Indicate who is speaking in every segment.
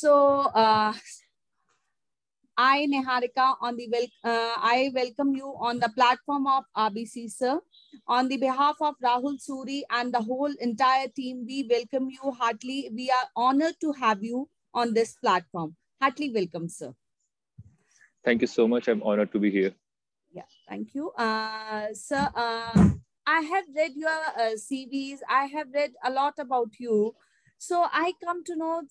Speaker 1: So, uh, I, Neharika, on the wel- uh, I welcome you on the platform of RBC, sir. On the behalf of Rahul Suri and the whole entire team, we welcome you heartily. We are honored to have you on this platform. Heartily welcome, sir.
Speaker 2: Thank you so much. I'm honored to be here.
Speaker 1: Yeah, thank you. Uh, sir, uh, I have read your uh, CVs. I have read a lot about you. So I come to know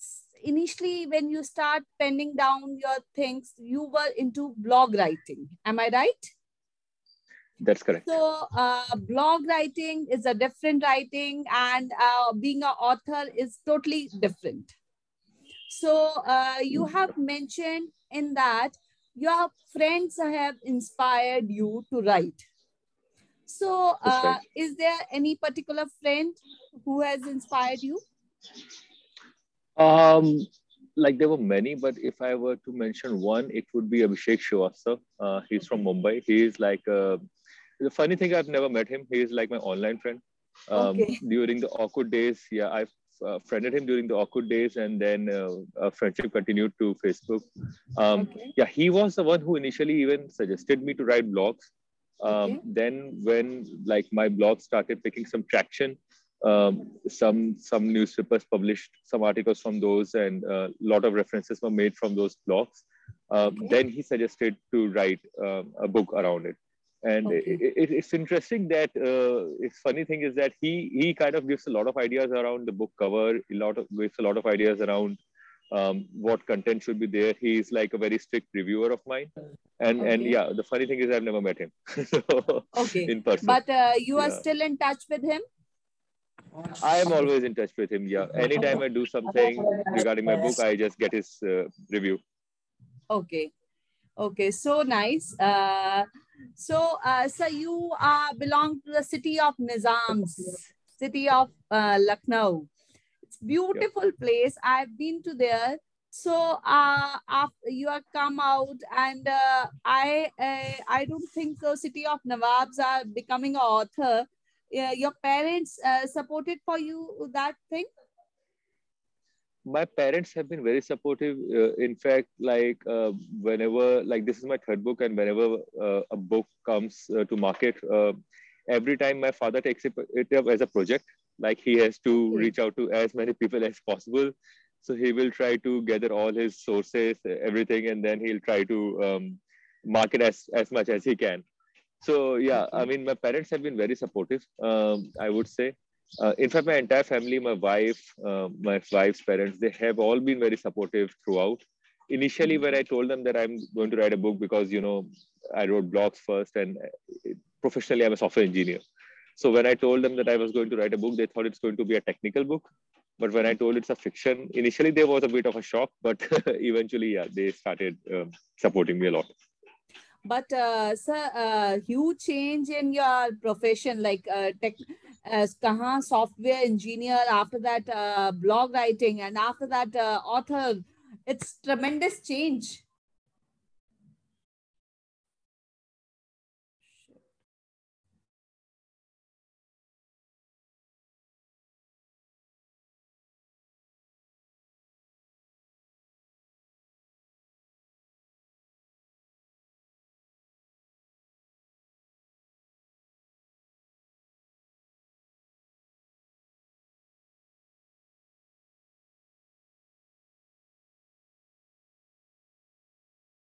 Speaker 1: initially when you start penning down your things, you were into blog writing. Am I right?
Speaker 2: That's correct.
Speaker 1: So uh, blog writing is a different writing and uh, being an author is totally different. So uh, you have mentioned in that your friends have inspired you to write. So uh,
Speaker 2: right.
Speaker 1: is there any particular friend who has inspired you?
Speaker 2: Um, like there were many, but if I were to mention one, it would be Abhishek Srivastava. Uh, he's from Mumbai. He is like uh, the funny thing. I've never met him. He is like my online friend. Um,
Speaker 1: Okay.
Speaker 2: During the Orkut days, yeah, I've uh, friended him during the Orkut days, and then uh, our friendship continued to Facebook. Um,
Speaker 1: Okay.
Speaker 2: yeah, he was the one who initially even suggested me to write blogs. Um,
Speaker 1: Okay.
Speaker 2: Then when like my blog started picking some traction, um, some some newspapers published some articles from those, and a lot of references were made from those blogs. Um,
Speaker 1: Okay.
Speaker 2: Then he suggested to write um, a book around it, and
Speaker 1: Okay.
Speaker 2: it, it, it's interesting that uh, it's funny thing is that he he kind of gives a lot of ideas around the book cover, a lot of gives a lot of ideas around um, what content should be there. He's like a very strict reviewer of mine, and and yeah, the funny thing is I've never met him so,
Speaker 1: Okay.
Speaker 2: in person.
Speaker 1: But uh, you are
Speaker 2: Yeah.
Speaker 1: still in touch with him?
Speaker 2: I am always in touch with him. Yeah, anytime I do something regarding my book, I just get his uh, review.
Speaker 1: Okay. Okay. So nice. Uh, so, uh, so you uh, belong to the city of Nizams, city of uh, Lucknow. It's beautiful place. I've been to there. So, uh, after you have come out, and uh, I, uh, I don't think so. City of Nawabs are becoming an author. Yeah, your parents uh, supported for you that thing.
Speaker 2: my parents have been very supportive uh, in fact like uh, whenever like this is my third book and whenever uh, a book comes uh, to market uh, every time my father takes it, it up as a project like he has to reach out to as many people as possible. So he will try to gather all his sources everything and then he'll try to um, market as as much as he can so yeah i mean my parents have been very supportive um, i would say uh, in fact, my entire family, my wife, uh, my wife's parents, they have all been very supportive throughout. Initially, when I told them that I'm going to write a book because, you know, I wrote blogs first and uh, professionally I'm a software engineer. So when I told them that I was going to write a book, they thought it's going to be a technical book. But when I told it's a fiction, initially there was a bit of a shock, but eventually, yeah, they started um, supporting me a lot.
Speaker 1: But uh, sir, uh, huge change in your profession, like uh, tech, uh, kahan software engineer. After that, uh, blog writing, and after that, uh, author. It's tremendous change.